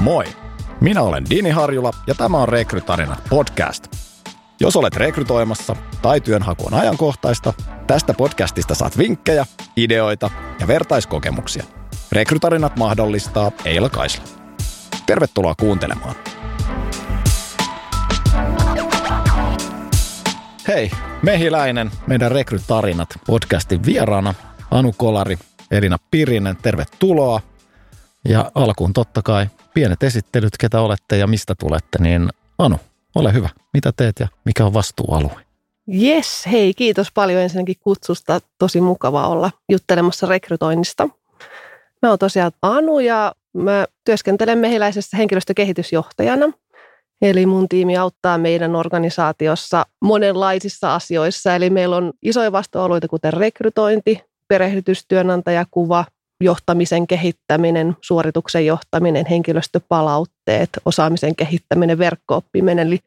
Moi! Minä olen Dini Harjula ja tämä on Rekrytarina podcast. Jos olet rekrytoimassa tai työnhaku on ajankohtaista, tästä podcastista saat vinkkejä, ideoita ja vertaiskokemuksia. Rekrytarinat mahdollistaa Eila Kaisla. Tervetuloa kuuntelemaan. Hei, Mehiläinen, meidän Rekrytarinat podcastin vieraana, Anu Kolari, Elina Pirinen, tervetuloa. Ja alkuun totta kai pienet esittelyt, ketä olette ja mistä tulette, niin Anu, ole hyvä. Mitä teet ja mikä on vastuualue? Yes, hei, kiitos paljon ensinnäkin kutsusta. Tosi mukava olla juttelemassa rekrytoinnista. Mä oon tosiaan Anu ja mä työskentelen mehiläisessä henkilöstökehitysjohtajana. Eli mun tiimi auttaa meidän organisaatiossa monenlaisissa asioissa. Eli meillä on isoja vastuualueita, kuten rekrytointi, perehdytys, työnantajakuva, johtamisen kehittäminen, suorituksen johtaminen, henkilöstöpalautteet, osaamisen kehittäminen, verkkooppiminen. Eli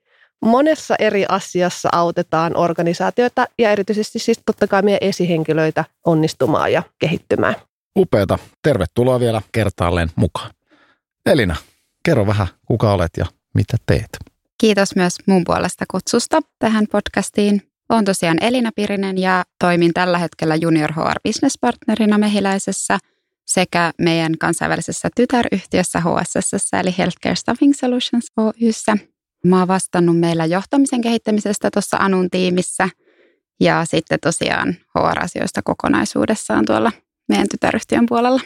monessa eri asiassa autetaan organisaatioita ja erityisesti siis totta kai meidän esihenkilöitä onnistumaan ja kehittymään. Upeeta. Tervetuloa vielä kertaalleen mukaan. Elina, kerro vähän, kuka olet ja mitä teet? Kiitos myös mun puolesta kutsusta tähän podcastiin. Olen tosiaan Elina Pirinen ja toimin tällä hetkellä Junior HR Business Partnerina Mehiläisessä sekä meidän kansainvälisessä tytäryhtiössä HSS eli Healthcare Staffing Solutions Oyssä. Mä oon vastannut meillä johtamisen kehittämisestä tuossa Anun tiimissä ja sitten tosiaan HR-asioista kokonaisuudessaan tuolla meidän tytäryhtiön puolella.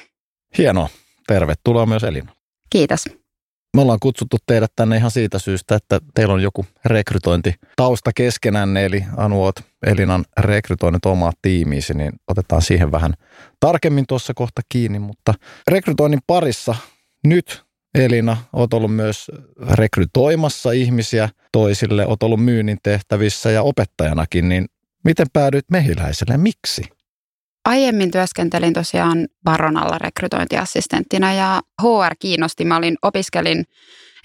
Hienoa. Tervetuloa myös Elina. Kiitos. Me ollaan kutsuttu teidät tänne ihan siitä syystä, että teillä on joku rekrytointitausta keskenänne, eli Anu, oot Elinan rekrytoinnit omaa tiimiisi, niin otetaan siihen vähän tarkemmin tuossa kohta kiinni, mutta rekrytoinnin parissa nyt Elina, oot ollut myös rekrytoimassa ihmisiä toisille, oot ollut myynnin tehtävissä ja opettajanakin, niin miten päädyit mehiläiselle miksi? Aiemmin työskentelin tosiaan Baronalla rekrytointiassistenttina ja HR kiinnosti. Mä olin, opiskelin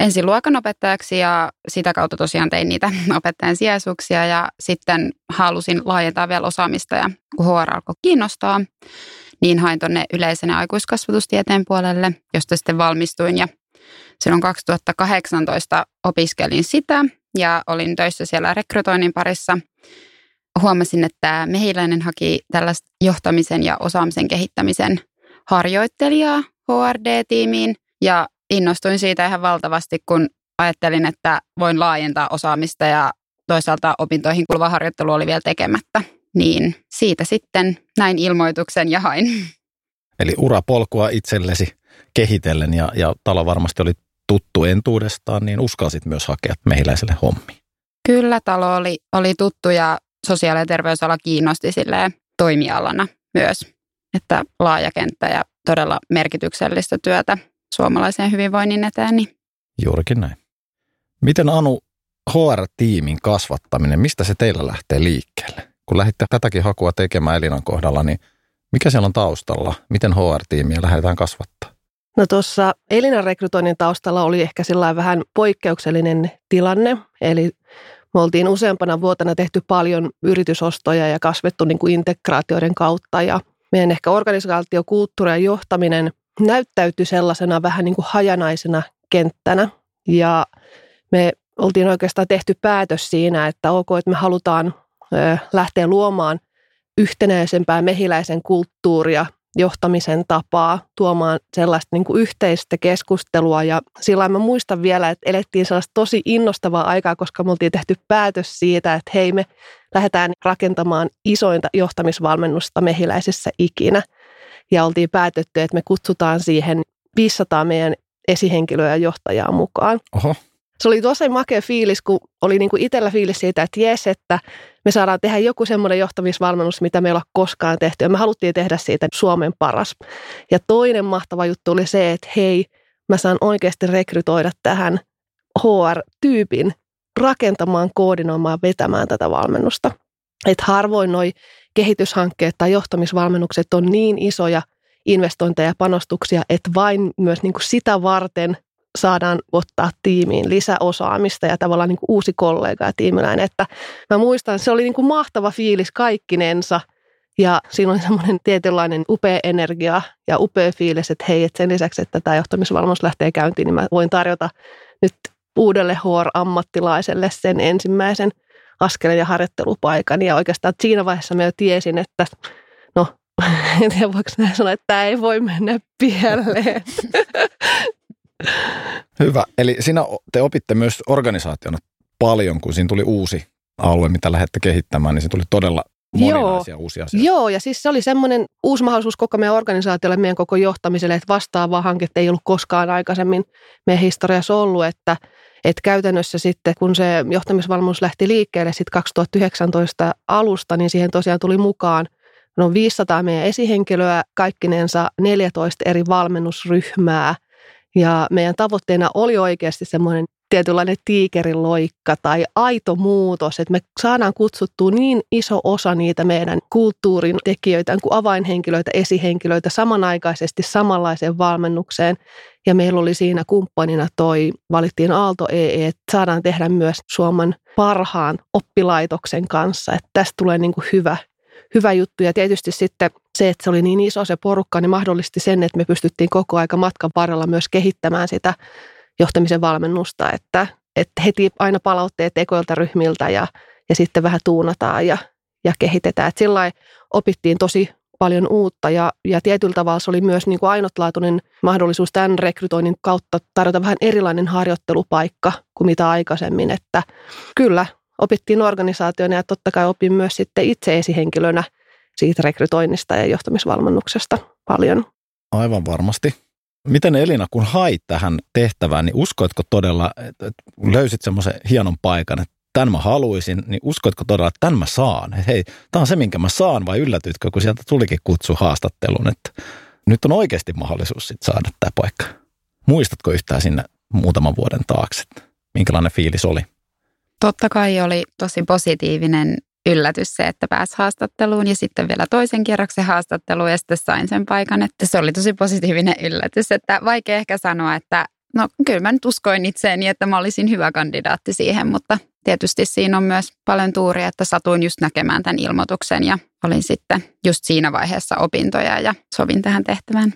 ensin luokanopettajaksi ja sitä kautta tosiaan tein niitä opettajan sijaisuuksia ja sitten halusin laajentaa vielä osaamista ja kun HR alkoi kiinnostaa, niin hain tuonne yleisen aikuiskasvatustieteen puolelle, josta sitten valmistuin ja silloin 2018 opiskelin sitä ja olin töissä siellä rekrytoinnin parissa – huomasin, että Mehiläinen haki tällaista johtamisen ja osaamisen kehittämisen harjoittelijaa HRD-tiimiin ja innostuin siitä ihan valtavasti, kun ajattelin, että voin laajentaa osaamista ja toisaalta opintoihin kuluva harjoittelu oli vielä tekemättä. Niin siitä sitten näin ilmoituksen ja hain. Eli urapolkua itsellesi kehitellen ja, ja talo varmasti oli tuttu entuudestaan, niin uskalsit myös hakea mehiläiselle hommi. Kyllä, talo oli, oli tuttu ja sosiaali- ja terveysala kiinnosti toimialana myös, että laaja kenttä ja todella merkityksellistä työtä suomalaisen hyvinvoinnin eteen. Niin. Juurikin näin. Miten Anu, HR-tiimin kasvattaminen, mistä se teillä lähtee liikkeelle? Kun lähditte tätäkin hakua tekemään Elinan kohdalla, niin mikä siellä on taustalla? Miten HR-tiimiä lähdetään kasvattaa? No tuossa Elinan rekrytoinnin taustalla oli ehkä sellainen vähän poikkeuksellinen tilanne. Eli me oltiin useampana vuotena tehty paljon yritysostoja ja kasvettu niin kuin integraatioiden kautta ja meidän ehkä organisaatiokulttuuri ja johtaminen näyttäytyi sellaisena vähän niin kuin hajanaisena kenttänä. Ja me oltiin oikeastaan tehty päätös siinä, että ok, että me halutaan lähteä luomaan yhtenäisempää mehiläisen kulttuuria johtamisen tapaa, tuomaan sellaista niin kuin yhteistä keskustelua. Ja sillä mä muistan vielä, että elettiin sellaista tosi innostavaa aikaa, koska me oltiin tehty päätös siitä, että hei me lähdetään rakentamaan isointa johtamisvalmennusta mehiläisessä ikinä. Ja oltiin päätetty, että me kutsutaan siihen 500 meidän esihenkilöä ja johtajaa mukaan. Oho se oli tosi makea fiilis, kun oli niin kuin itsellä fiilis siitä, että jes, että me saadaan tehdä joku semmoinen johtamisvalmennus, mitä meillä on koskaan tehty. Ja me haluttiin tehdä siitä Suomen paras. Ja toinen mahtava juttu oli se, että hei, mä saan oikeasti rekrytoida tähän HR-tyypin rakentamaan, koordinoimaan, vetämään tätä valmennusta. Että harvoin noi kehityshankkeet tai johtamisvalmennukset on niin isoja investointeja ja panostuksia, että vain myös niin kuin sitä varten – saadaan ottaa tiimiin lisäosaamista ja tavallaan niin kuin uusi kollega ja tiimiläinen. Että mä muistan, se oli niin kuin mahtava fiilis kaikkinensa, Ja siinä oli semmoinen tietynlainen upea energia ja upea fiilis, että hei, että sen lisäksi, että tämä johtamisvalmennus lähtee käyntiin, niin mä voin tarjota nyt uudelle HR-ammattilaiselle sen ensimmäisen askeleen ja harjoittelupaikan. Ja oikeastaan siinä vaiheessa mä jo tiesin, että no, en tiedä voiko näin sanoa, että tämä ei voi mennä pieleen. Hyvä. Eli sinä te opitte myös organisaationa paljon, kun siinä tuli uusi alue, mitä lähdette kehittämään, niin se tuli todella moninaisia Joo. uusia asioita. Joo, ja siis se oli semmoinen uusi mahdollisuus koko meidän organisaatiolle, meidän koko johtamiselle, että vastaavaa hanketta ei ollut koskaan aikaisemmin meidän historiassa ollut, että, että käytännössä sitten, kun se johtamisvalmennus lähti liikkeelle sitten 2019 alusta, niin siihen tosiaan tuli mukaan no 500 meidän esihenkilöä, kaikkinensa 14 eri valmennusryhmää, ja meidän tavoitteena oli oikeasti semmoinen tietynlainen tiikeriloikka tai aito muutos, että me saadaan kutsuttua niin iso osa niitä meidän kulttuurin tekijöitä kuin avainhenkilöitä, esihenkilöitä samanaikaisesti samanlaiseen valmennukseen. Ja meillä oli siinä kumppanina toi, valittiin Aalto EE, että saadaan tehdä myös Suomen parhaan oppilaitoksen kanssa. Että tästä tulee niin kuin hyvä, hyvä juttu. Ja tietysti sitten se, että se oli niin iso se porukka, niin mahdollisti sen, että me pystyttiin koko aika matkan varrella myös kehittämään sitä johtamisen valmennusta, että, että heti aina palautteet ekoilta ryhmiltä ja, ja sitten vähän tuunataan ja, ja kehitetään. Että sillä opittiin tosi paljon uutta ja, ja tietyllä tavalla se oli myös niin kuin ainutlaatuinen mahdollisuus tämän rekrytoinnin kautta tarjota vähän erilainen harjoittelupaikka kuin mitä aikaisemmin, että kyllä opittiin organisaationa ja totta kai opin myös sitten itse esihenkilönä siitä rekrytoinnista ja johtamisvalmennuksesta paljon. Aivan varmasti. Miten Elina, kun hait tähän tehtävään, niin uskoitko todella, että löysit semmoisen hienon paikan, että tämän mä haluaisin, niin uskoitko todella, että tämän mä saan? Että hei, tämä on se, minkä mä saan, vai yllätytkö, kun sieltä tulikin kutsu haastatteluun, että nyt on oikeasti mahdollisuus sit saada tämä paikka. Muistatko yhtään sinne muutaman vuoden taakse, minkälainen fiilis oli? Totta kai oli tosi positiivinen yllätys se, että pääsi haastatteluun ja sitten vielä toisen kierroksen haastatteluun ja sitten sain sen paikan. Että se oli tosi positiivinen yllätys, että vaikea ehkä sanoa, että no kyllä mä nyt uskoin itseeni, että mä olisin hyvä kandidaatti siihen, mutta tietysti siinä on myös paljon tuuria, että satuin just näkemään tämän ilmoituksen ja olin sitten just siinä vaiheessa opintoja ja sovin tähän tehtävään.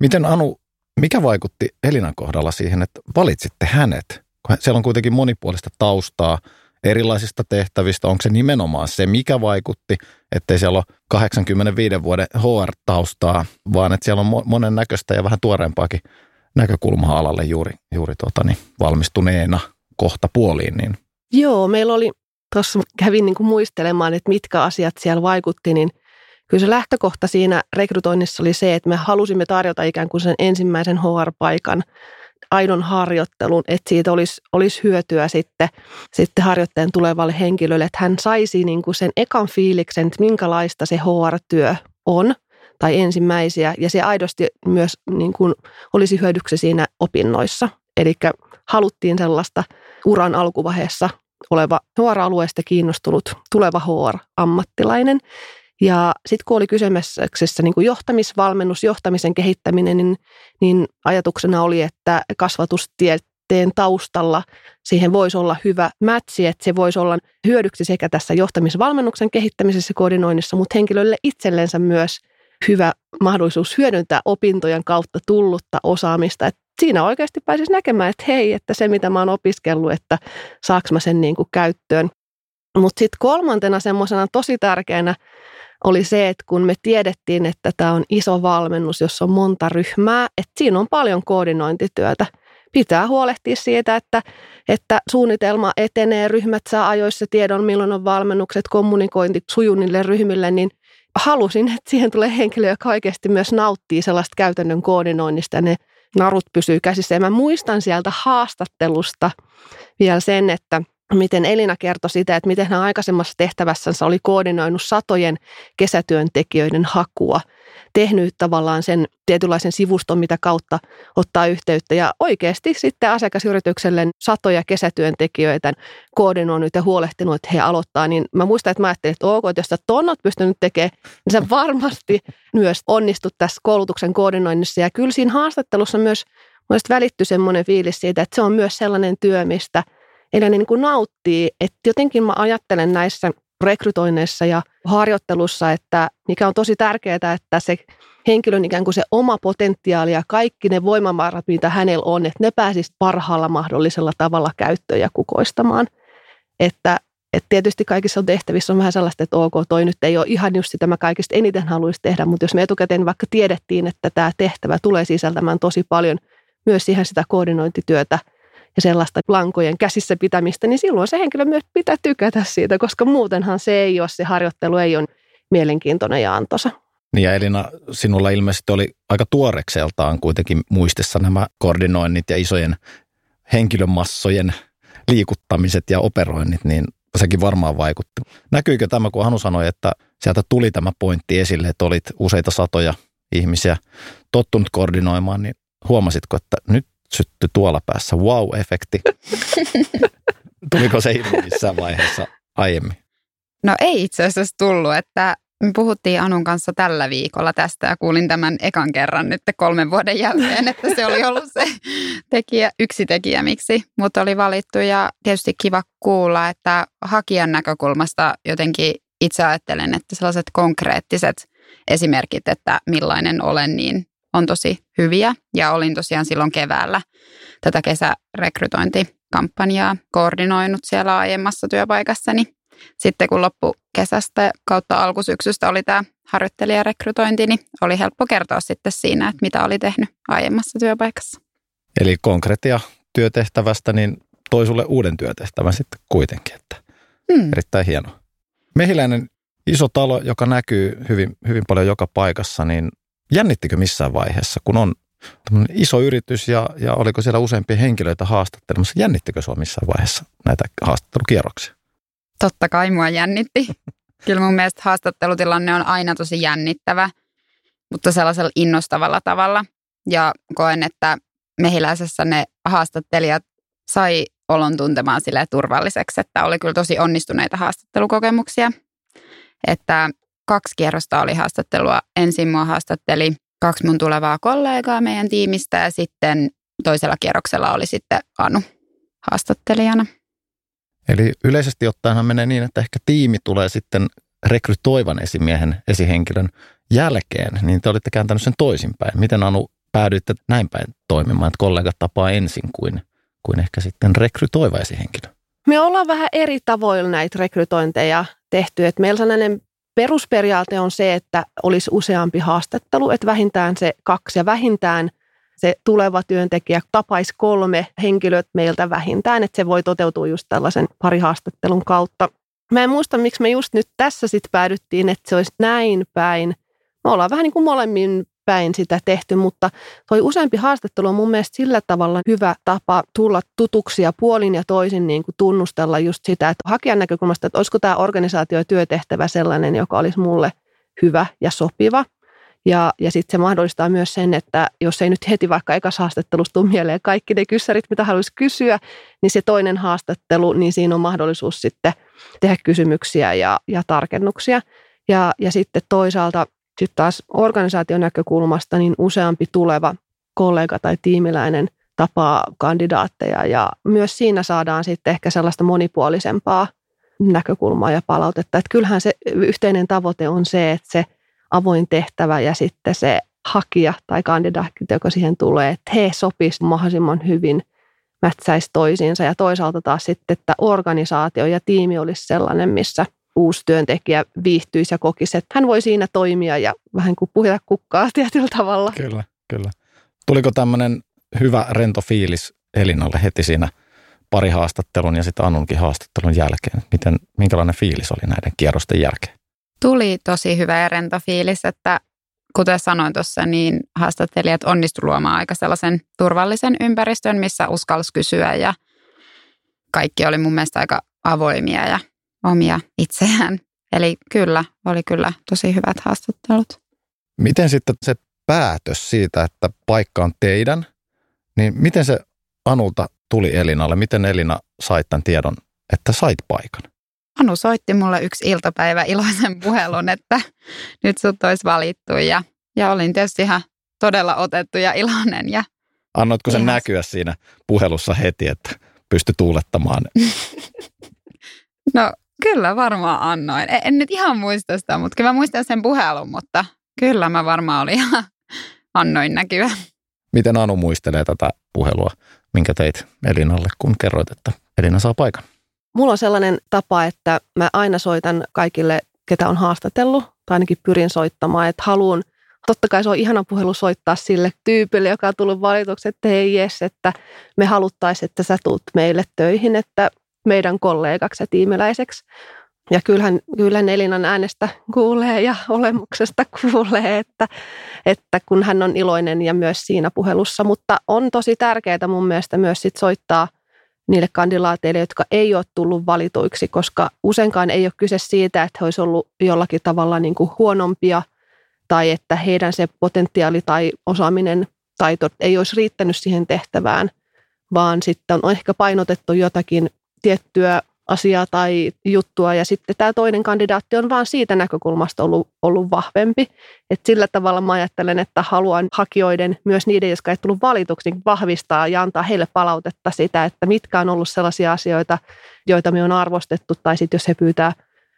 Miten Anu, mikä vaikutti Elinan kohdalla siihen, että valitsitte hänet? Siellä on kuitenkin monipuolista taustaa, erilaisista tehtävistä? Onko se nimenomaan se, mikä vaikutti, ettei siellä ole 85 vuoden HR-taustaa, vaan että siellä on monen näköistä ja vähän tuoreempaakin näkökulmaa alalle juuri, juuri tuota, niin, valmistuneena kohta puoliin? Niin. Joo, meillä oli, tuossa kävin niin kuin muistelemaan, että mitkä asiat siellä vaikutti, niin kyllä se lähtökohta siinä rekrytoinnissa oli se, että me halusimme tarjota ikään kuin sen ensimmäisen HR-paikan aidon harjoittelun, että siitä olisi, olisi hyötyä sitten, sitten harjoittajan tulevalle henkilölle, että hän saisi niin kuin sen ekan fiiliksen, että minkälaista se HR-työ on tai ensimmäisiä, ja se aidosti myös niin kuin olisi hyödyksi siinä opinnoissa. Eli haluttiin sellaista uran alkuvaiheessa oleva HR-alueesta kiinnostunut tuleva HR-ammattilainen, ja sitten kun oli kysymyksessä niin kuin johtamisvalmennus, johtamisen kehittäminen, niin, niin ajatuksena oli, että kasvatustieteen taustalla siihen voisi olla hyvä mätsi, että se voisi olla hyödyksi sekä tässä johtamisvalmennuksen kehittämisessä koordinoinnissa, mutta henkilölle itsellensä myös hyvä mahdollisuus hyödyntää opintojen kautta tullutta osaamista. Et siinä oikeasti pääsisi näkemään, että hei, että se mitä mä oon opiskellut, että saaks mä sen niin kuin käyttöön. Mutta sitten kolmantena semmoisena tosi tärkeänä oli se, että kun me tiedettiin, että tämä on iso valmennus, jossa on monta ryhmää, että siinä on paljon koordinointityötä. Pitää huolehtia siitä, että, että suunnitelma etenee, ryhmät saa ajoissa tiedon, milloin on valmennukset, kommunikointi sujunille ryhmille, niin halusin, että siihen tulee henkilö, joka oikeasti myös nauttii sellaista käytännön koordinoinnista ne narut pysyy käsissä. Ja mä muistan sieltä haastattelusta vielä sen, että – miten Elina kertoi sitä, että miten hän aikaisemmassa tehtävässänsä oli koordinoinut satojen kesätyöntekijöiden hakua, tehnyt tavallaan sen tietynlaisen sivuston, mitä kautta ottaa yhteyttä. Ja oikeasti sitten asiakasyritykselle satoja kesätyöntekijöitä koordinoinut ja huolehtinut, että he aloittaa, niin mä muistan, että mä ajattelin, että ok, että jos sä ton oot pystynyt tekemään, niin sä varmasti myös onnistut tässä koulutuksen koordinoinnissa. Ja kyllä siinä haastattelussa myös välittyi semmoinen fiilis siitä, että se on myös sellainen työ, mistä – Eli ne niin kuin nauttii, että jotenkin mä ajattelen näissä rekrytoinneissa ja harjoittelussa, että mikä on tosi tärkeää, että se henkilön ikään kuin se oma potentiaali ja kaikki ne voimavarat, mitä hänellä on, että ne pääsisi parhaalla mahdollisella tavalla käyttöön ja kukoistamaan. Että, että tietysti kaikissa on tehtävissä on vähän sellaista, että ok, toi nyt ei ole ihan just sitä, mä kaikista eniten haluaisin tehdä, mutta jos me etukäteen vaikka tiedettiin, että tämä tehtävä tulee sisältämään tosi paljon myös siihen sitä koordinointityötä – ja sellaista lankojen käsissä pitämistä, niin silloin se henkilö myös pitää tykätä siitä, koska muutenhan se ei ole, se harjoittelu ei ole mielenkiintoinen ja antoisa. Niin ja Elina, sinulla ilmeisesti oli aika tuorekseltaan kuitenkin muistissa nämä koordinoinnit ja isojen henkilömassojen liikuttamiset ja operoinnit, niin sekin varmaan vaikutti. Näkyykö tämä, kun Hanu sanoi, että sieltä tuli tämä pointti esille, että olit useita satoja ihmisiä tottunut koordinoimaan, niin huomasitko, että nyt syttyi tuolla päässä wow-efekti? Tuliko se ilmi missään vaiheessa aiemmin? No ei itse asiassa tullut, että me puhuttiin Anun kanssa tällä viikolla tästä ja kuulin tämän ekan kerran nyt kolmen vuoden jälkeen, että se oli ollut se tekijä, yksi tekijä, miksi mut oli valittu. Ja tietysti kiva kuulla, että hakijan näkökulmasta jotenkin itse ajattelen, että sellaiset konkreettiset esimerkit, että millainen olen, niin on tosi hyviä. Ja olin tosiaan silloin keväällä tätä kesärekrytointikampanjaa koordinoinut siellä aiemmassa työpaikassani. Sitten kun loppukesästä kautta alkusyksystä oli tämä harjoittelijarekrytointi, niin oli helppo kertoa sitten siinä, että mitä oli tehnyt aiemmassa työpaikassa. Eli konkreettia työtehtävästä, niin toi sulle uuden työtehtävän sitten kuitenkin, että hmm. erittäin hieno. Mehiläinen iso talo, joka näkyy hyvin, hyvin paljon joka paikassa, niin Jännittikö missään vaiheessa, kun on iso yritys ja, ja oliko siellä useampia henkilöitä haastattelemassa, jännittikö sinua missään vaiheessa näitä haastattelukierroksia? Totta kai mua jännitti. Kyllä mun mielestä haastattelutilanne on aina tosi jännittävä, mutta sellaisella innostavalla tavalla. Ja koen, että mehiläisessä ne haastattelijat sai olon tuntemaan sille turvalliseksi, että oli kyllä tosi onnistuneita haastattelukokemuksia. Että kaksi kierrosta oli haastattelua. Ensin mua haastatteli kaksi mun tulevaa kollegaa meidän tiimistä ja sitten toisella kierroksella oli sitten Anu haastattelijana. Eli yleisesti ottaenhan menee niin, että ehkä tiimi tulee sitten rekrytoivan esimiehen, esihenkilön jälkeen, niin te olitte kääntänyt sen toisinpäin. Miten Anu päädyitte näin päin toimimaan, että kollegat tapaa ensin kuin, kuin ehkä sitten rekrytoiva esihenkilö? Me ollaan vähän eri tavoilla näitä rekrytointeja tehty. Että meillä sellainen perusperiaate on se, että olisi useampi haastattelu, että vähintään se kaksi ja vähintään se tuleva työntekijä tapaisi kolme henkilöt meiltä vähintään, että se voi toteutua just tällaisen parihaastattelun kautta. Mä en muista, miksi me just nyt tässä sitten päädyttiin, että se olisi näin päin. Me ollaan vähän niin kuin molemmin päin sitä tehty, mutta toi useampi haastattelu on mun mielestä sillä tavalla hyvä tapa tulla tutuksi ja puolin ja toisin niin kuin tunnustella just sitä, että hakijan näkökulmasta, että olisiko tämä organisaatio työtehtävä sellainen, joka olisi mulle hyvä ja sopiva. Ja, ja sitten se mahdollistaa myös sen, että jos ei nyt heti vaikka ekassa haastattelussa tule mieleen kaikki ne kyssärit, mitä haluaisi kysyä, niin se toinen haastattelu, niin siinä on mahdollisuus sitten tehdä kysymyksiä ja, ja tarkennuksia. Ja, ja sitten toisaalta sitten taas organisaation näkökulmasta niin useampi tuleva kollega tai tiimiläinen tapaa kandidaatteja ja myös siinä saadaan sitten ehkä sellaista monipuolisempaa näkökulmaa ja palautetta. Että kyllähän se yhteinen tavoite on se, että se avoin tehtävä ja sitten se hakija tai kandidaatti, joka siihen tulee, että he sopisivat mahdollisimman hyvin, mätsäisi toisiinsa ja toisaalta taas sitten, että organisaatio ja tiimi olisi sellainen, missä uusi työntekijä viihtyisi ja kokisi, että hän voi siinä toimia ja vähän kuin puhjata kukkaa tietyllä tavalla. Kyllä, kyllä. Tuliko tämmöinen hyvä rento fiilis Elinalle heti siinä pari haastattelun ja sitten Annunkin haastattelun jälkeen? Miten, minkälainen fiilis oli näiden kierrosten jälkeen? Tuli tosi hyvä ja rento fiilis, että kuten sanoin tuossa, niin haastattelijat onnistu luomaan aika sellaisen turvallisen ympäristön, missä uskalsi kysyä ja kaikki oli mun mielestä aika avoimia ja omia itseään. Eli kyllä, oli kyllä tosi hyvät haastattelut. Miten sitten se päätös siitä, että paikka on teidän, niin miten se Anulta tuli Elinalle? Miten Elina sait tämän tiedon, että sait paikan? Anu soitti mulle yksi iltapäivä iloisen puhelun, että nyt sut olisi valittu ja, ja olin tietysti ihan todella otettu ja iloinen. Ja Annoitko sen näkyä siinä puhelussa heti, että pysty tuulettamaan? no Kyllä varmaan annoin. En, en nyt ihan muista sitä, mutta kyllä mä muistan sen puhelun, mutta kyllä mä varmaan olin ihan annoin näkyvä. Miten Anu muistelee tätä puhelua, minkä teit Elinalle, kun kerroit, että Elina saa paikan? Mulla on sellainen tapa, että mä aina soitan kaikille, ketä on haastatellut, tai ainakin pyrin soittamaan, että haluan – totta kai se on ihana puhelu soittaa sille tyypille, joka on tullut valituksi, että hei jes, että me haluttaisiin, että sä tuut meille töihin, että meidän kollegaksi ja tiimiläiseksi. Ja kyllähän, kyllähän Elinan äänestä kuulee ja olemuksesta kuulee, että, että kun hän on iloinen ja myös siinä puhelussa. Mutta on tosi tärkeää mun mielestä myös sit soittaa niille kandidaateille, jotka ei ole tullut valituiksi, koska useinkaan ei ole kyse siitä, että he olisi ollut jollakin tavalla niin kuin huonompia – tai että heidän se potentiaali tai osaaminen, taito ei olisi riittänyt siihen tehtävään, vaan sitten on ehkä painotettu jotakin tiettyä asiaa tai juttua ja sitten tämä toinen kandidaatti on vaan siitä näkökulmasta ollut, ollut vahvempi. Et sillä tavalla mä ajattelen, että haluan hakijoiden, myös niiden, jotka ei tullut valituksi, niin vahvistaa ja antaa heille palautetta sitä, että mitkä on ollut sellaisia asioita, joita me on arvostettu tai sitten jos he pyytää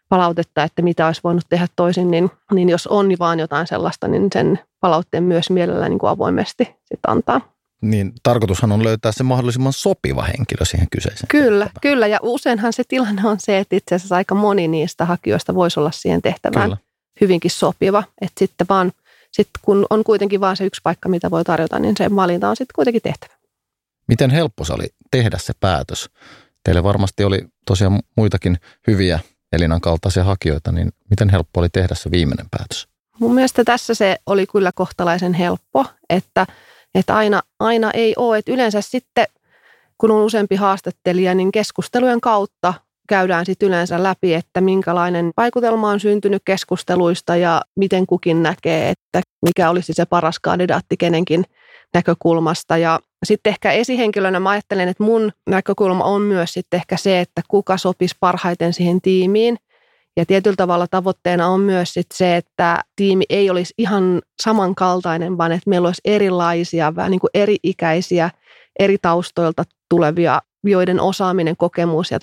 palautetta, että mitä olisi voinut tehdä toisin, niin, niin jos on vaan jotain sellaista, niin sen palautteen myös mielellä niin avoimesti sit antaa. Niin tarkoitushan on löytää se mahdollisimman sopiva henkilö siihen kyseiseen. Kyllä, tehtävään. kyllä. Ja useinhan se tilanne on se, että itse asiassa aika moni niistä hakijoista voisi olla siihen tehtävään kyllä. hyvinkin sopiva. Että sitten vaan, sit kun on kuitenkin vain se yksi paikka, mitä voi tarjota, niin se valinta on sitten kuitenkin tehtävä. Miten helppo se oli tehdä se päätös? Teille varmasti oli tosiaan muitakin hyviä Elinan kaltaisia hakijoita, niin miten helppo oli tehdä se viimeinen päätös? Mun mielestä tässä se oli kyllä kohtalaisen helppo, että, että aina, aina ei ole. Että yleensä sitten, kun on useampi haastattelija, niin keskustelujen kautta käydään sitten yleensä läpi, että minkälainen vaikutelma on syntynyt keskusteluista ja miten kukin näkee, että mikä olisi se paras kandidaatti kenenkin näkökulmasta. Ja sitten ehkä esihenkilönä mä ajattelen, että mun näkökulma on myös sitten ehkä se, että kuka sopisi parhaiten siihen tiimiin. Ja tietyllä tavalla tavoitteena on myös sit se, että tiimi ei olisi ihan samankaltainen, vaan että meillä olisi erilaisia, vähän niin kuin eri-ikäisiä, eri taustoilta tulevia, joiden osaaminen, kokemus ja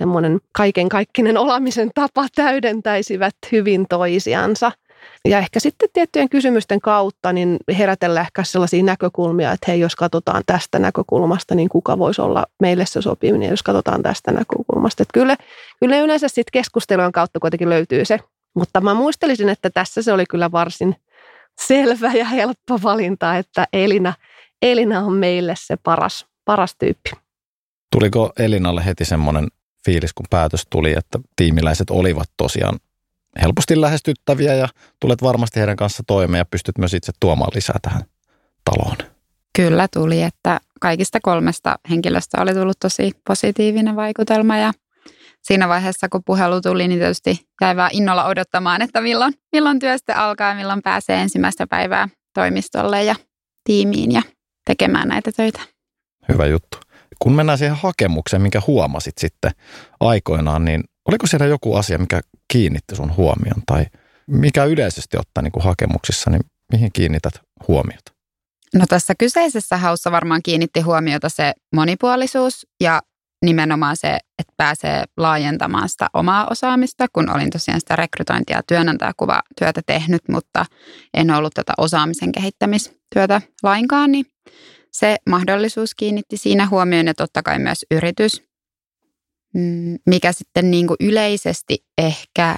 kaiken kaikkinen olamisen tapa täydentäisivät hyvin toisiansa – ja ehkä sitten tiettyjen kysymysten kautta niin herätellä ehkä sellaisia näkökulmia, että hei, jos katsotaan tästä näkökulmasta, niin kuka voisi olla meille se sopiminen, jos katsotaan tästä näkökulmasta. Että kyllä, kyllä yleensä sitten keskustelujen kautta kuitenkin löytyy se. Mutta mä muistelisin, että tässä se oli kyllä varsin selvä ja helppo valinta, että Elina, Elina on meille se paras, paras tyyppi. Tuliko Elinalle heti semmoinen fiilis, kun päätös tuli, että tiimiläiset olivat tosiaan helposti lähestyttäviä ja tulet varmasti heidän kanssa toimeen ja pystyt myös itse tuomaan lisää tähän taloon. Kyllä tuli, että kaikista kolmesta henkilöstä oli tullut tosi positiivinen vaikutelma ja siinä vaiheessa, kun puhelu tuli, niin tietysti jäi vaan innolla odottamaan, että milloin, milloin työstä alkaa ja milloin pääsee ensimmäistä päivää toimistolle ja tiimiin ja tekemään näitä töitä. Hyvä juttu. Kun mennään siihen hakemukseen, minkä huomasit sitten aikoinaan, niin Oliko siellä joku asia, mikä kiinnitti sun huomion tai mikä yleisesti ottaa niin kuin hakemuksissa, niin mihin kiinnität huomiota? No tässä kyseisessä haussa varmaan kiinnitti huomiota se monipuolisuus ja nimenomaan se, että pääsee laajentamaan sitä omaa osaamista, kun olin tosiaan sitä rekrytointia ja työnantajakuvatyötä tehnyt, mutta en ollut tätä osaamisen kehittämistyötä lainkaan, niin se mahdollisuus kiinnitti siinä huomioon ja totta kai myös yritys. Mm, mikä sitten niin kuin yleisesti ehkä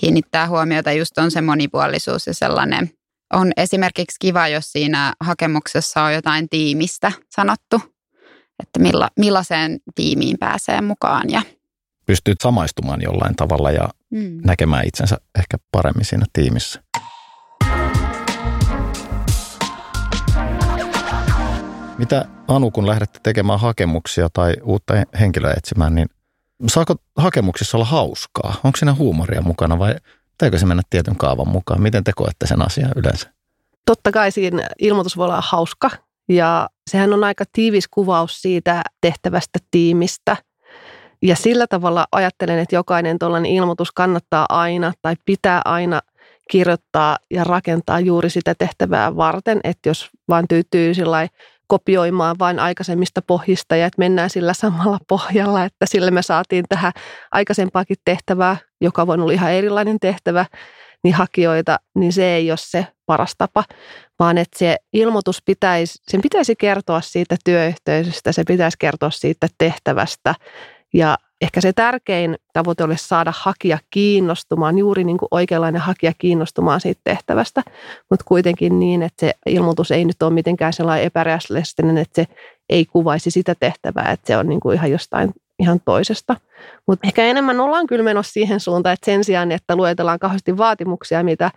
kiinnittää huomiota just on se monipuolisuus ja sellainen. On esimerkiksi kiva, jos siinä hakemuksessa on jotain tiimistä sanottu, että milla, millaiseen tiimiin pääsee mukaan. Ja Pystyt samaistumaan jollain tavalla ja mm. näkemään itsensä ehkä paremmin siinä tiimissä. Mitä Anu, kun lähdette tekemään hakemuksia tai uutta henkilöä etsimään, niin saako hakemuksissa olla hauskaa? Onko siinä huumoria mukana vai pitääkö se mennä tietyn kaavan mukaan? Miten te koette sen asian yleensä? Totta kai siinä ilmoitus voi olla hauska ja sehän on aika tiivis kuvaus siitä tehtävästä tiimistä. Ja sillä tavalla ajattelen, että jokainen tuollainen ilmoitus kannattaa aina tai pitää aina kirjoittaa ja rakentaa juuri sitä tehtävää varten, että jos vaan tyytyy sillä kopioimaan vain aikaisemmista pohjista ja että mennään sillä samalla pohjalla, että sillä me saatiin tähän aikaisempaakin tehtävää joka voi olla ihan erilainen tehtävä, niin hakijoita, niin se ei ole se paras tapa, vaan että se ilmoitus pitäisi, sen pitäisi kertoa siitä työyhteisöstä, se pitäisi kertoa siitä tehtävästä ja ehkä se tärkein tavoite olisi saada hakija kiinnostumaan, juuri niin kuin oikeanlainen hakija kiinnostumaan siitä tehtävästä, mutta kuitenkin niin, että se ilmoitus ei nyt ole mitenkään sellainen epärealistinen, että se ei kuvaisi sitä tehtävää, että se on niin kuin ihan jostain ihan toisesta. Mutta ehkä enemmän ollaan kyllä menossa siihen suuntaan, että sen sijaan, että luetellaan kauheasti vaatimuksia, mitä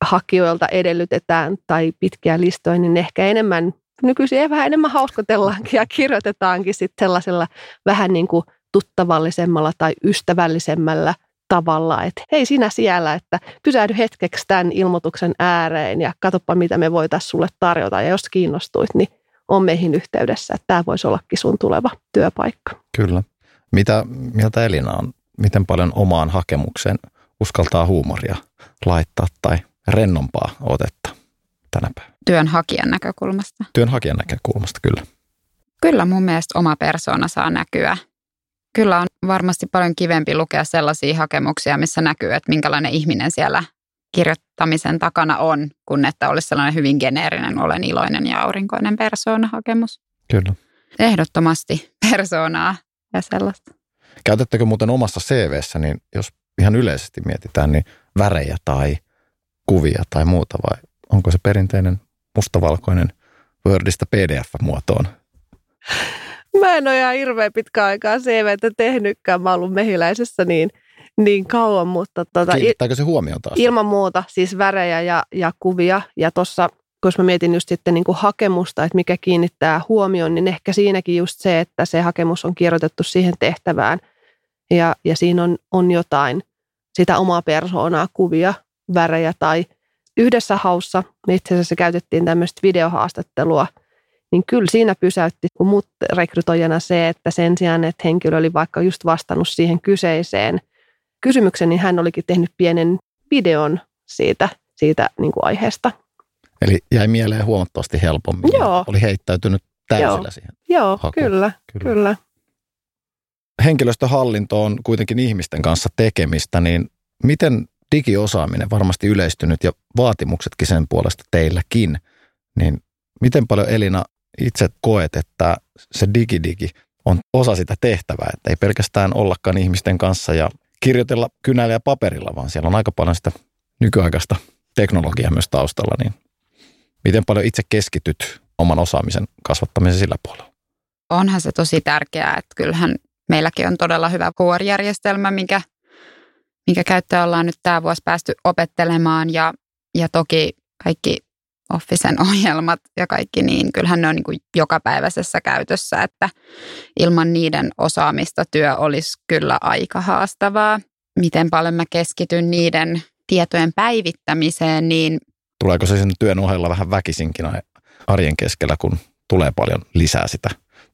hakijoilta edellytetään tai pitkiä listoja, niin ehkä enemmän nykyisin vähän enemmän hauskotellaankin ja kirjoitetaankin sitten sellaisella vähän niin kuin tuttavallisemmalla tai ystävällisemmällä tavalla, että hei sinä siellä, että pysähdy hetkeksi tämän ilmoituksen ääreen ja katsopa mitä me voitaisiin sulle tarjota ja jos kiinnostuit, niin on meihin yhteydessä, että tämä voisi ollakin sun tuleva työpaikka. Kyllä. Mitä mieltä Elina on? Miten paljon omaan hakemukseen uskaltaa huumoria laittaa tai rennompaa otetta tänä päivänä? Työnhakijan näkökulmasta. Työnhakijan näkökulmasta, kyllä. Kyllä mun mielestä oma persoona saa näkyä Kyllä on varmasti paljon kivempi lukea sellaisia hakemuksia, missä näkyy, että minkälainen ihminen siellä kirjoittamisen takana on, kun että olisi sellainen hyvin geneerinen, olen iloinen ja aurinkoinen persoona-hakemus. Kyllä. Ehdottomasti persoonaa ja sellaista. Käytättekö muuten omassa CVssä, niin jos ihan yleisesti mietitään, niin värejä tai kuvia tai muuta vai onko se perinteinen mustavalkoinen Wordista PDF-muotoon? Mä en ole ihan hirveän pitkä aikaa CVtä tehnytkään. Mä oon ollut mehiläisessä niin, niin kauan, mutta... Tota, Kiinnittääkö se huomioon taas? Ilman muuta, siis värejä ja, ja kuvia. Ja tuossa, kun mä mietin just sitten niin kuin hakemusta, että mikä kiinnittää huomioon, niin ehkä siinäkin just se, että se hakemus on kirjoitettu siihen tehtävään. Ja, ja siinä on, on jotain sitä omaa persoonaa, kuvia, värejä tai yhdessä haussa itse asiassa käytettiin tämmöistä videohaastattelua – niin kyllä siinä pysäytti mut rekrytoijana se, että sen sijaan, että henkilö oli vaikka just vastannut siihen kyseiseen kysymykseen, niin hän olikin tehnyt pienen videon siitä, siitä niin kuin aiheesta. Eli jäi mieleen huomattavasti helpommin. Joo. Oli heittäytynyt täysillä Joo. siihen Joo, kyllä, kyllä, kyllä. Henkilöstöhallinto on kuitenkin ihmisten kanssa tekemistä, niin miten digiosaaminen varmasti yleistynyt ja vaatimuksetkin sen puolesta teilläkin, niin miten paljon Elina itse koet, että se digidigi on osa sitä tehtävää, että ei pelkästään ollakaan ihmisten kanssa ja kirjoitella kynällä ja paperilla, vaan siellä on aika paljon sitä nykyaikaista teknologiaa myös taustalla, niin miten paljon itse keskityt oman osaamisen kasvattamiseen sillä puolella? Onhan se tosi tärkeää, että kyllähän meilläkin on todella hyvä HR-järjestelmä, minkä, minkä käyttöä ollaan nyt tämä vuosi päästy opettelemaan ja, ja toki kaikki Officen ohjelmat ja kaikki, niin kyllähän ne on niin kuin jokapäiväisessä käytössä, että ilman niiden osaamista työ olisi kyllä aika haastavaa. Miten paljon mä keskityn niiden tietojen päivittämiseen, niin... Tuleeko se sen työn ohella vähän väkisinkin arjen keskellä, kun tulee paljon lisää sitä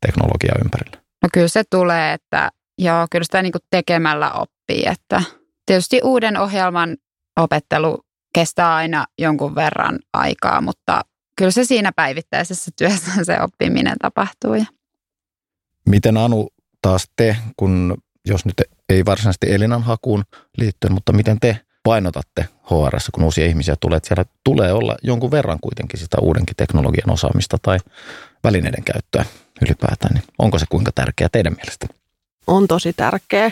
teknologiaa ympärillä? No kyllä se tulee, että joo, kyllä sitä niin kuin tekemällä oppii, että tietysti uuden ohjelman opettelu kestää aina jonkun verran aikaa, mutta kyllä se siinä päivittäisessä työssä se oppiminen tapahtuu. Miten Anu taas te, kun jos nyt ei varsinaisesti Elinan hakuun liittyen, mutta miten te painotatte HR, kun uusia ihmisiä tulee, että siellä tulee olla jonkun verran kuitenkin sitä uudenkin teknologian osaamista tai välineiden käyttöä ylipäätään, niin onko se kuinka tärkeää teidän mielestä? On tosi tärkeä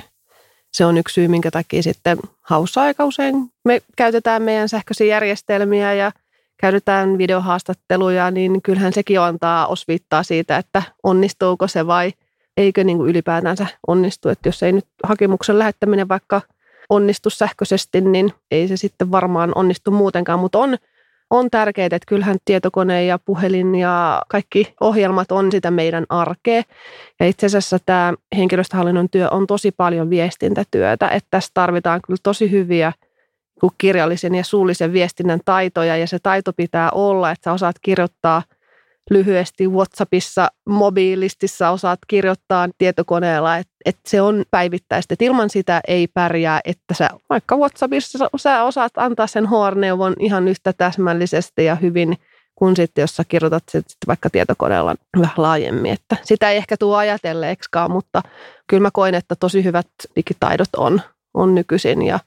se on yksi syy, minkä takia sitten haussa aika usein me käytetään meidän sähköisiä järjestelmiä ja käytetään videohaastatteluja, niin kyllähän sekin antaa osviittaa siitä, että onnistuuko se vai eikö niin kuin ylipäätänsä onnistu. Että jos ei nyt hakemuksen lähettäminen vaikka onnistu sähköisesti, niin ei se sitten varmaan onnistu muutenkaan, mutta on on tärkeää, että kyllähän tietokone ja puhelin ja kaikki ohjelmat on sitä meidän arkea. Ja itse asiassa tämä henkilöstöhallinnon työ on tosi paljon viestintätyötä, että tässä tarvitaan kyllä tosi hyviä kirjallisen ja suullisen viestinnän taitoja ja se taito pitää olla, että sä osaat kirjoittaa – lyhyesti WhatsAppissa, mobiilistissa osaat kirjoittaa tietokoneella, että et se on päivittäistä. Et ilman sitä ei pärjää, että sä vaikka WhatsAppissa sä osaat antaa sen HR-neuvon ihan yhtä täsmällisesti ja hyvin kuin sitten, jos sä kirjoitat sit vaikka tietokoneella vähän laajemmin. Että sitä ei ehkä tule ajatelleeksikaan, mutta kyllä mä koen, että tosi hyvät digitaidot on, on nykyisin ja,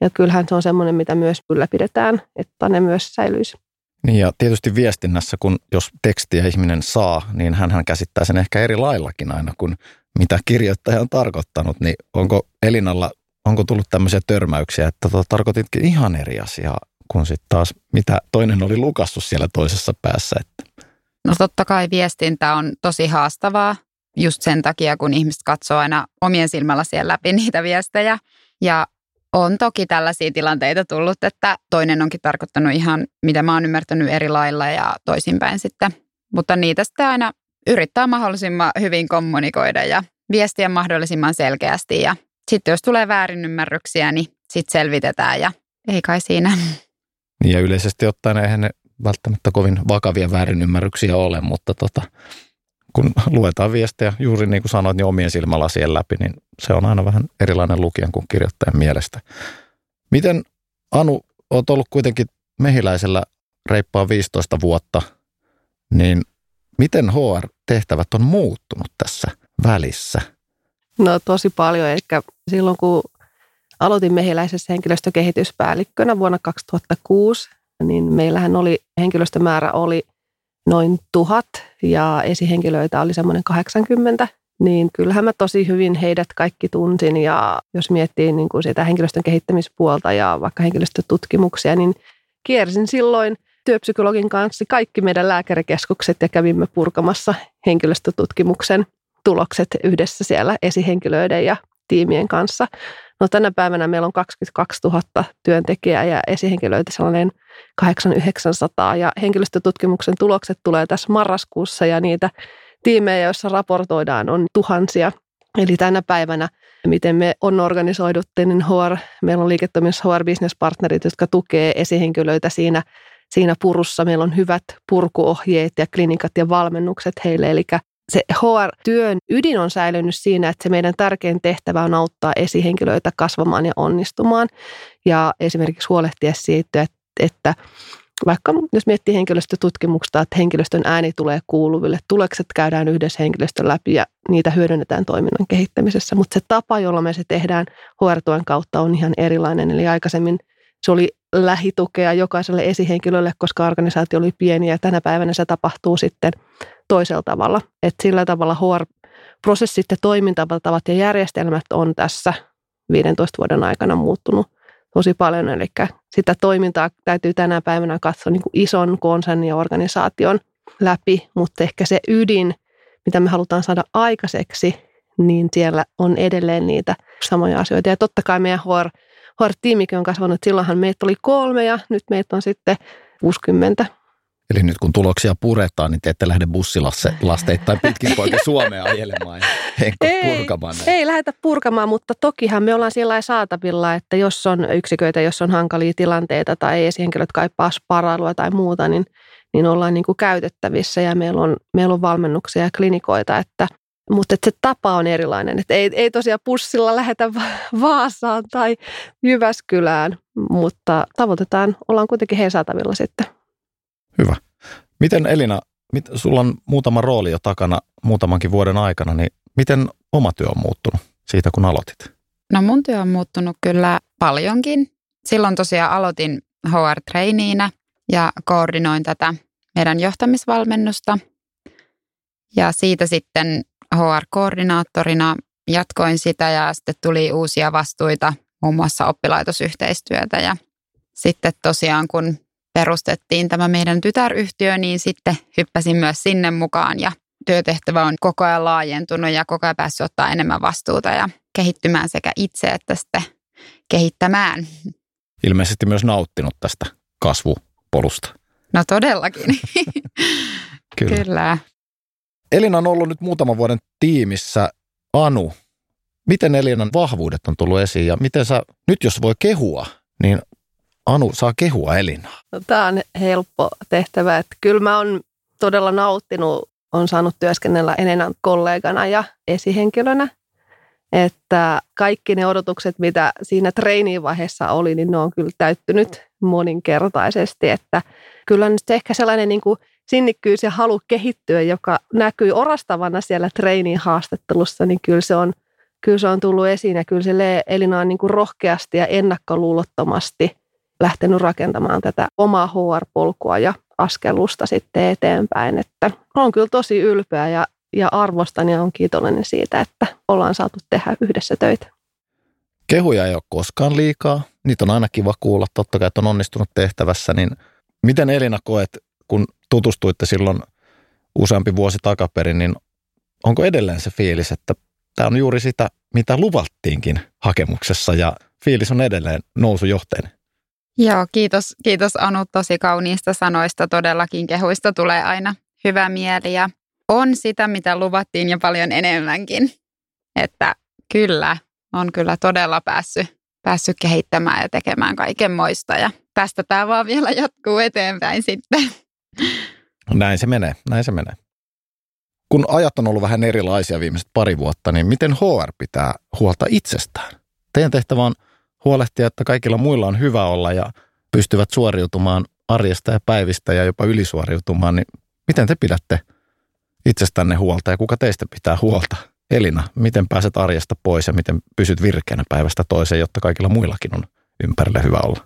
ja kyllähän se on semmoinen, mitä myös ylläpidetään, että ne myös säilyisi. Niin ja tietysti viestinnässä, kun jos tekstiä ihminen saa, niin hän käsittää sen ehkä eri laillakin aina kuin mitä kirjoittaja on tarkoittanut. Niin onko Elinalla, onko tullut tämmöisiä törmäyksiä, että tota, tarkoititkin ihan eri asiaa kuin sitten taas mitä toinen oli lukassut siellä toisessa päässä? Että. No totta kai viestintä on tosi haastavaa just sen takia, kun ihmiset katsoo aina omien silmällä siellä läpi niitä viestejä. Ja on toki tällaisia tilanteita tullut, että toinen onkin tarkoittanut ihan, mitä mä oon ymmärtänyt eri lailla ja toisinpäin sitten. Mutta niitä sitten aina yrittää mahdollisimman hyvin kommunikoida ja viestiä mahdollisimman selkeästi. Ja sitten jos tulee väärinymmärryksiä, niin sitten selvitetään ja ei kai siinä. Niin ja yleisesti ottaen eihän ne välttämättä kovin vakavia väärinymmärryksiä ole, mutta tota, kun luetaan viestejä juuri niin kuin sanoit, niin omien silmälasien läpi, niin se on aina vähän erilainen lukijan kuin kirjoittajan mielestä. Miten Anu, olet ollut kuitenkin mehiläisellä reippaan 15 vuotta, niin miten HR-tehtävät on muuttunut tässä välissä? No tosi paljon, eli silloin kun aloitin mehiläisessä henkilöstökehityspäällikkönä vuonna 2006, niin meillähän oli, henkilöstömäärä oli noin tuhat ja esihenkilöitä oli semmoinen 80, niin kyllähän mä tosi hyvin heidät kaikki tunsin ja jos miettii niin kuin sitä henkilöstön kehittämispuolta ja vaikka henkilöstötutkimuksia, niin kiersin silloin työpsykologin kanssa kaikki meidän lääkärikeskukset ja kävimme purkamassa henkilöstötutkimuksen tulokset yhdessä siellä esihenkilöiden ja tiimien kanssa. No tänä päivänä meillä on 22 000 työntekijää ja esihenkilöitä sellainen 8900 ja henkilöstötutkimuksen tulokset tulee tässä marraskuussa ja niitä tiimejä, joissa raportoidaan, on tuhansia. Eli tänä päivänä, miten me on organisoiduttu, niin HR, meillä on liiketoiminnassa HR Business Partnerit, jotka tukee esihenkilöitä siinä, siinä purussa. Meillä on hyvät purkuohjeet ja klinikat ja valmennukset heille, eli se HR-työn ydin on säilynyt siinä, että se meidän tärkein tehtävä on auttaa esihenkilöitä kasvamaan ja onnistumaan ja esimerkiksi huolehtia siitä, että, vaikka jos miettii henkilöstötutkimuksesta, että henkilöstön ääni tulee kuuluville, tulokset käydään yhdessä henkilöstön läpi ja niitä hyödynnetään toiminnan kehittämisessä, mutta se tapa, jolla me se tehdään HR-tuen kautta on ihan erilainen. Eli aikaisemmin se oli lähitukea jokaiselle esihenkilölle, koska organisaatio oli pieni ja tänä päivänä se tapahtuu sitten toisella tavalla. Että sillä tavalla HR-prosessit ja toimintatavat ja järjestelmät on tässä 15 vuoden aikana muuttunut tosi paljon. Eli sitä toimintaa täytyy tänä päivänä katsoa niin kuin ison konsernin ja organisaation läpi, mutta ehkä se ydin, mitä me halutaan saada aikaiseksi, niin siellä on edelleen niitä samoja asioita. Ja totta kai meidän HR, HR-tiimikin on kasvanut. Silloinhan meitä oli kolme ja nyt meitä on sitten 60 Eli nyt kun tuloksia puretaan, niin te ette lähde bussilasteittain pitkin poikin Suomea ajelemaan ja Henkko ei, purkamaan. Näin. Ei lähdetä purkamaan, mutta tokihan me ollaan sillä saatavilla, että jos on yksiköitä, jos on hankalia tilanteita tai esihenkilöt kaipaa sparailua tai muuta, niin, niin ollaan niin kuin käytettävissä ja meillä on, meillä on valmennuksia ja klinikoita, että mutta että se tapa on erilainen. Että ei, ei tosiaan pussilla lähetä Vaasaan tai Jyväskylään, mutta tavoitetaan, ollaan kuitenkin he saatavilla sitten. Hyvä. Miten Elina, mit, sulla on muutama rooli jo takana muutamankin vuoden aikana, niin miten oma työ on muuttunut siitä, kun aloitit? No mun työ on muuttunut kyllä paljonkin. Silloin tosiaan aloitin HR-treiniinä ja koordinoin tätä meidän johtamisvalmennusta. Ja siitä sitten HR-koordinaattorina jatkoin sitä ja sitten tuli uusia vastuita, muun muassa oppilaitosyhteistyötä. Ja sitten tosiaan kun perustettiin tämä meidän tytäryhtiö, niin sitten hyppäsin myös sinne mukaan ja työtehtävä on koko ajan laajentunut ja koko ajan päässyt ottaa enemmän vastuuta ja kehittymään sekä itse että sitten kehittämään. Ilmeisesti myös nauttinut tästä kasvupolusta. No todellakin. Kyllä. Kyllä. Elina on ollut nyt muutaman vuoden tiimissä. Anu, miten Elinan vahvuudet on tullut esiin ja miten sä, nyt jos voi kehua, niin Anu saa kehua Elinaa. No, tämä on helppo tehtävä. Että kyllä mä oon todella nauttinut, on saanut työskennellä Elenan kollegana ja esihenkilönä. Että kaikki ne odotukset, mitä siinä treeniin vaiheessa oli, niin ne on kyllä täyttynyt moninkertaisesti. Että kyllä nyt ehkä sellainen niin kuin sinnikkyys ja halu kehittyä, joka näkyy orastavana siellä treeniin haastattelussa, niin kyllä se on, kyllä se on tullut esiin ja kyllä se Elina on niin kuin rohkeasti ja ennakkoluulottomasti lähtenyt rakentamaan tätä omaa HR-polkua ja askelusta sitten eteenpäin. Että on kyllä tosi ylpeä ja, ja arvostan ja on kiitollinen siitä, että ollaan saatu tehdä yhdessä töitä. Kehuja ei ole koskaan liikaa. Niitä on aina kiva kuulla, totta kai, että on onnistunut tehtävässä. Niin miten Elina koet, kun tutustuitte silloin useampi vuosi takaperin, niin onko edelleen se fiilis, että tämä on juuri sitä, mitä luvattiinkin hakemuksessa ja fiilis on edelleen nousujohteinen? Joo, kiitos, kiitos Anu tosi kauniista sanoista. Todellakin kehuista tulee aina hyvä mieli ja on sitä, mitä luvattiin ja paljon enemmänkin. Että kyllä, on kyllä todella päässyt, päässyt kehittämään ja tekemään kaiken moista ja tästä tämä vaan vielä jatkuu eteenpäin sitten. Näin se menee, näin se menee. Kun ajat on ollut vähän erilaisia viimeiset pari vuotta, niin miten HR pitää huolta itsestään? Teidän tehtävä on huolehtia, että kaikilla muilla on hyvä olla ja pystyvät suoriutumaan arjesta ja päivistä ja jopa ylisuoriutumaan, niin miten te pidätte itsestänne huolta ja kuka teistä pitää huolta? Elina, miten pääset arjesta pois ja miten pysyt virkeänä päivästä toiseen, jotta kaikilla muillakin on ympärille hyvä olla?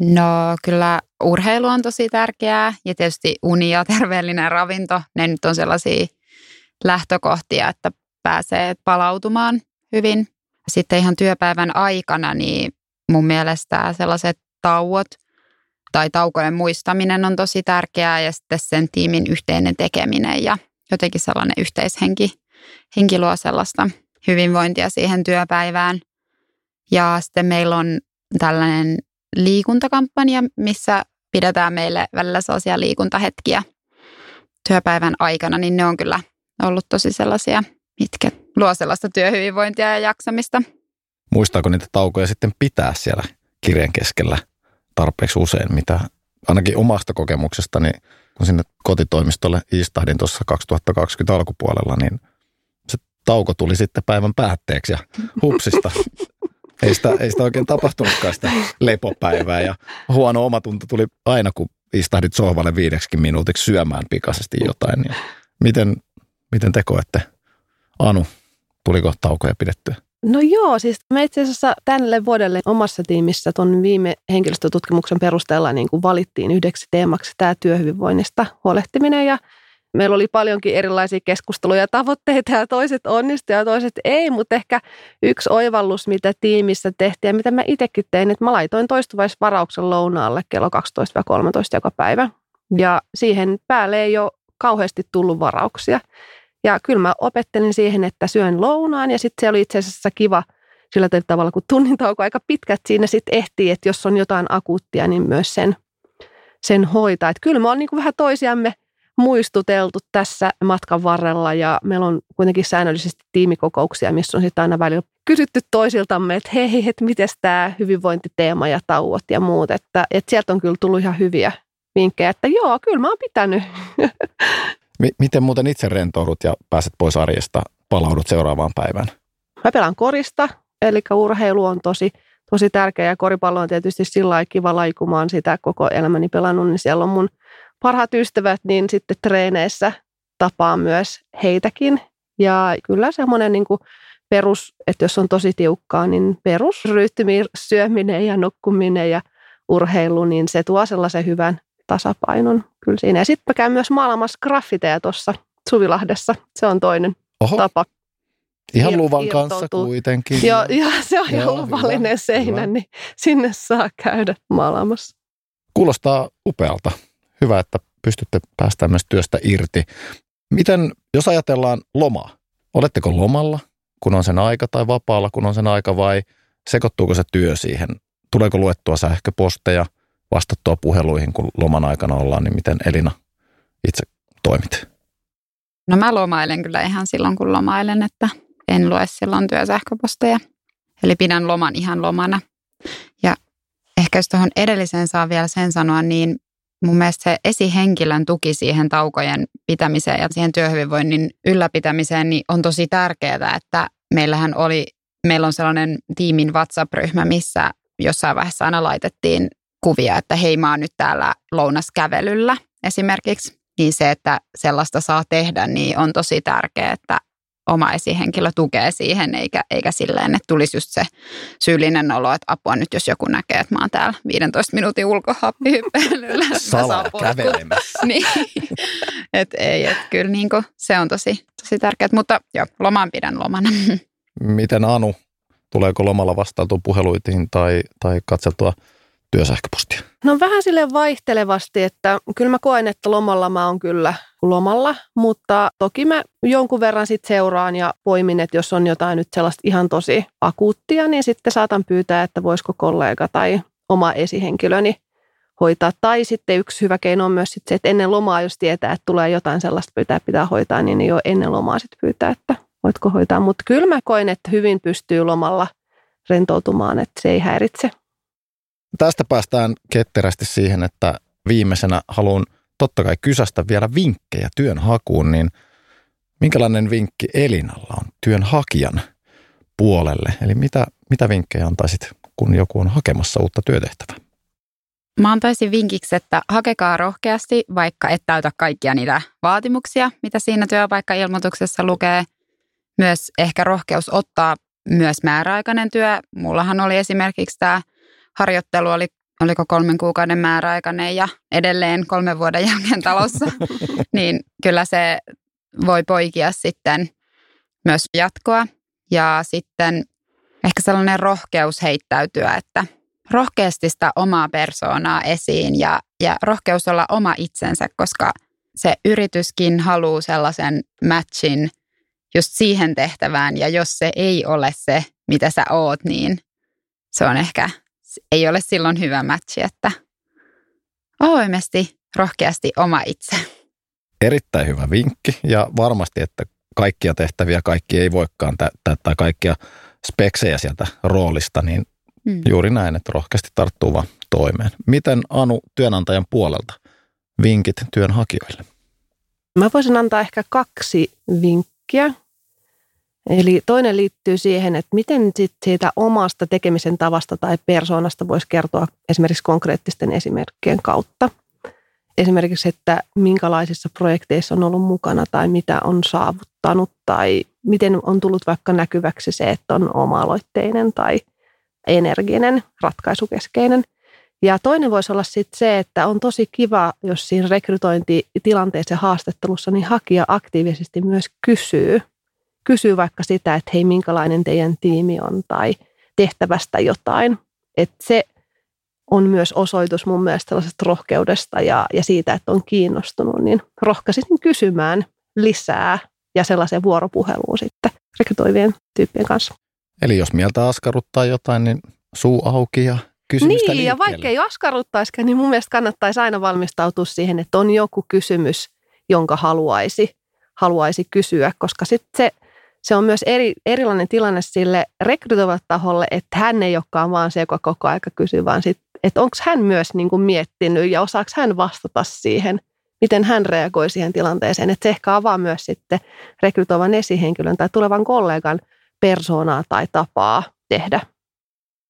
No kyllä urheilu on tosi tärkeää ja tietysti uni ja terveellinen ravinto, ne nyt on sellaisia lähtökohtia, että pääsee palautumaan hyvin. Sitten ihan työpäivän aikana niin mun mielestä sellaiset tauot tai taukojen muistaminen on tosi tärkeää ja sitten sen tiimin yhteinen tekeminen ja jotenkin sellainen yhteishenki henki luo sellaista hyvinvointia siihen työpäivään. Ja sitten meillä on tällainen liikuntakampanja, missä pidetään meille välillä sellaisia liikuntahetkiä työpäivän aikana, niin ne on kyllä ollut tosi sellaisia, mitkä luo sellaista työhyvinvointia ja jaksamista. Muistaako niitä taukoja sitten pitää siellä kirjan keskellä tarpeeksi usein, mitä ainakin omasta kokemuksestani, kun sinne kotitoimistolle istahdin tuossa 2020 alkupuolella, niin se tauko tuli sitten päivän päätteeksi ja hupsista ei sitä, ei sitä oikein tapahtunutkaan sitä lepopäivää ja huono omatunto tuli aina, kun istahdit sohvalle viideksi minuutiksi syömään pikaisesti jotain. Ja miten, miten te koette? Anu, tuliko taukoja pidettyä? No joo, siis me itse asiassa tälle vuodelle omassa tiimissä tuon viime henkilöstötutkimuksen perusteella niin kuin valittiin yhdeksi teemaksi tämä työhyvinvoinnista huolehtiminen ja meillä oli paljonkin erilaisia keskusteluja ja tavoitteita ja toiset onnistuivat ja toiset ei, mutta ehkä yksi oivallus, mitä tiimissä tehtiin ja mitä mä itsekin tein, että mä laitoin toistuvaisvarauksen lounaalle kello 12-13 joka päivä ja siihen päälle ei ole kauheasti tullut varauksia. Ja kyllä mä opettelin siihen, että syön lounaan ja sitten se oli itse asiassa kiva sillä tavalla, kun tunnin tauko aika pitkät siinä sitten ehtii, että jos on jotain akuuttia, niin myös sen, sen hoitaa. Että kyllä me on niin vähän toisiamme muistuteltu tässä matkan varrella ja meillä on kuitenkin säännöllisesti tiimikokouksia, missä on sitten aina välillä kysytty toisiltamme, että hei, että miten tämä hyvinvointiteema ja tauot ja muut, että, että sieltä on kyllä tullut ihan hyviä vinkkejä, että joo, kyllä mä oon pitänyt. Miten muuten itse rentoudut ja pääset pois arjesta, palaudut seuraavaan päivään? Mä pelaan korista, eli urheilu on tosi, tosi tärkeä ja koripallo on tietysti sillä kiva laikumaan sitä koko elämäni pelannut, niin siellä on mun parhaat ystävät, niin sitten treeneissä tapaa myös heitäkin. Ja kyllä semmoinen niin kuin perus, että jos on tosi tiukkaa, niin perusrytmi, syöminen ja nukkuminen ja urheilu, niin se tuo sellaisen hyvän tasapainon kyllä siinä. Ja sitten mä käyn myös maailmassa graffiteja tuossa Suvilahdessa. Se on toinen Oho. tapa. Ihan luvan kanssa kuitenkin. Joo, ja se on ihan luvallinen hyvä, seinä, hyvä. niin sinne saa käydä maailmassa. Kuulostaa upealta hyvä, että pystytte päästään myös työstä irti. Miten, jos ajatellaan lomaa, oletteko lomalla, kun on sen aika, tai vapaalla, kun on sen aika, vai sekoittuuko se työ siihen? Tuleeko luettua sähköposteja, vastattua puheluihin, kun loman aikana ollaan, niin miten Elina itse toimit? No mä lomailen kyllä ihan silloin, kun lomailen, että en lue silloin työsähköposteja. Eli pidän loman ihan lomana. Ja ehkä jos tuohon edelliseen saa vielä sen sanoa, niin mun mielestä se esihenkilön tuki siihen taukojen pitämiseen ja siihen työhyvinvoinnin ylläpitämiseen niin on tosi tärkeää, että meillähän oli, meillä on sellainen tiimin WhatsApp-ryhmä, missä jossain vaiheessa aina laitettiin kuvia, että hei mä oon nyt täällä lounaskävelyllä esimerkiksi. Niin se, että sellaista saa tehdä, niin on tosi tärkeää, että oma esihenkilö tukee siihen, eikä, eikä silleen, että tulisi just se syyllinen olo, että apua nyt, jos joku näkee, että mä oon täällä 15 minuutin ulkohappihyppelyllä. Salaa kävelemässä. niin, että ei, että kyllä niin kuin, se on tosi, tosi tärkeää, mutta joo, lomaan pidän lomana. Miten Anu, tuleeko lomalla vastailtua puheluitiin tai, tai katseltua työsähköpostia? No vähän sille vaihtelevasti, että kyllä mä koen, että lomalla mä oon kyllä lomalla, mutta toki mä jonkun verran sit seuraan ja poimin, että jos on jotain nyt sellaista ihan tosi akuuttia, niin sitten saatan pyytää, että voisiko kollega tai oma esihenkilöni hoitaa. Tai sitten yksi hyvä keino on myös sit se, että ennen lomaa, jos tietää, että tulee jotain sellaista pyytää, pitää hoitaa, niin jo ennen lomaa sitten pyytää, että voitko hoitaa. Mutta kyllä mä koen, että hyvin pystyy lomalla rentoutumaan, että se ei häiritse. Tästä päästään ketterästi siihen, että viimeisenä haluan totta kai kysästä vielä vinkkejä työnhakuun, niin minkälainen vinkki Elinalla on työnhakijan puolelle? Eli mitä, mitä vinkkejä antaisit, kun joku on hakemassa uutta työtehtävää? Mä antaisin vinkiksi, että hakekaa rohkeasti, vaikka et täytä kaikkia niitä vaatimuksia, mitä siinä työpaikkailmoituksessa lukee. Myös ehkä rohkeus ottaa myös määräaikainen työ. Mullahan oli esimerkiksi tämä harjoittelu oli, oliko kolmen kuukauden määräaikainen ja edelleen kolmen vuoden jälkeen talossa, niin kyllä se voi poikia sitten myös jatkoa. Ja sitten ehkä sellainen rohkeus heittäytyä, että rohkeasti sitä omaa persoonaa esiin ja, ja rohkeus olla oma itsensä, koska se yrityskin haluaa sellaisen matchin just siihen tehtävään ja jos se ei ole se, mitä sä oot, niin se on ehkä ei ole silloin hyvä matchi, että avoimesti, rohkeasti oma itse. Erittäin hyvä vinkki ja varmasti, että kaikkia tehtäviä kaikki ei voikaan täyttää kaikkia speksejä sieltä roolista, niin hmm. juuri näin, että rohkeasti tarttuu vaan toimeen. Miten Anu työnantajan puolelta vinkit työnhakijoille? Mä voisin antaa ehkä kaksi vinkkiä. Eli toinen liittyy siihen, että miten sit siitä omasta tekemisen tavasta tai persoonasta voisi kertoa esimerkiksi konkreettisten esimerkkien kautta. Esimerkiksi, että minkälaisissa projekteissa on ollut mukana tai mitä on saavuttanut tai miten on tullut vaikka näkyväksi se, että on oma-aloitteinen tai energinen, ratkaisukeskeinen. Ja toinen voisi olla sitten se, että on tosi kiva, jos siinä rekrytointitilanteessa ja haastattelussa niin hakija aktiivisesti myös kysyy – kysyy vaikka sitä, että hei, minkälainen teidän tiimi on tai tehtävästä jotain. Että se on myös osoitus mun mielestä tällaisesta rohkeudesta ja, ja siitä, että on kiinnostunut, niin rohkaisin kysymään lisää ja sellaiseen vuoropuheluun sitten rekrytoivien tyyppien kanssa. Eli jos mieltä askarruttaa jotain, niin suu auki ja kysymystä Niin, ja vaikka ei askarruttaisikaan, niin mun mielestä kannattaisi aina valmistautua siihen, että on joku kysymys, jonka haluaisi, haluaisi kysyä, koska sitten se – se on myös eri, erilainen tilanne sille rekrytoivalle taholle, että hän ei olekaan vaan se, joka koko aika kysyy, vaan sit, että onko hän myös niin kuin miettinyt ja osaako hän vastata siihen, miten hän reagoi siihen tilanteeseen. Että se ehkä avaa myös sitten rekrytoivan esihenkilön tai tulevan kollegan persoonaa tai tapaa tehdä.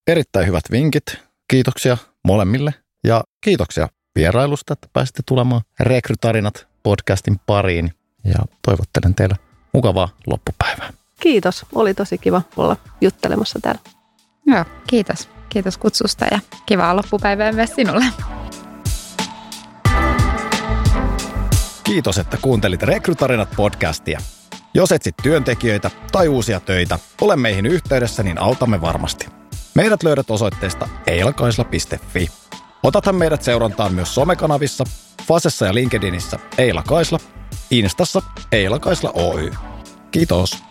Erittäin hyvät vinkit. Kiitoksia molemmille ja kiitoksia vierailusta, että pääsitte tulemaan Rekrytarinat podcastin pariin ja toivottelen teille mukavaa loppupäivää. Kiitos. Oli tosi kiva olla juttelemassa täällä. Joo, kiitos. Kiitos kutsusta ja kivaa loppupäivää myös sinulle. Kiitos, että kuuntelit Rekrytarinat podcastia. Jos etsit työntekijöitä tai uusia töitä, ole meihin yhteydessä, niin autamme varmasti. Meidät löydät osoitteesta eilakaisla.fi. Otathan meidät seurantaan myös somekanavissa, Fasessa ja LinkedInissä Eila Kaisla Instassa Eila Kaisla Oy. Kiitos.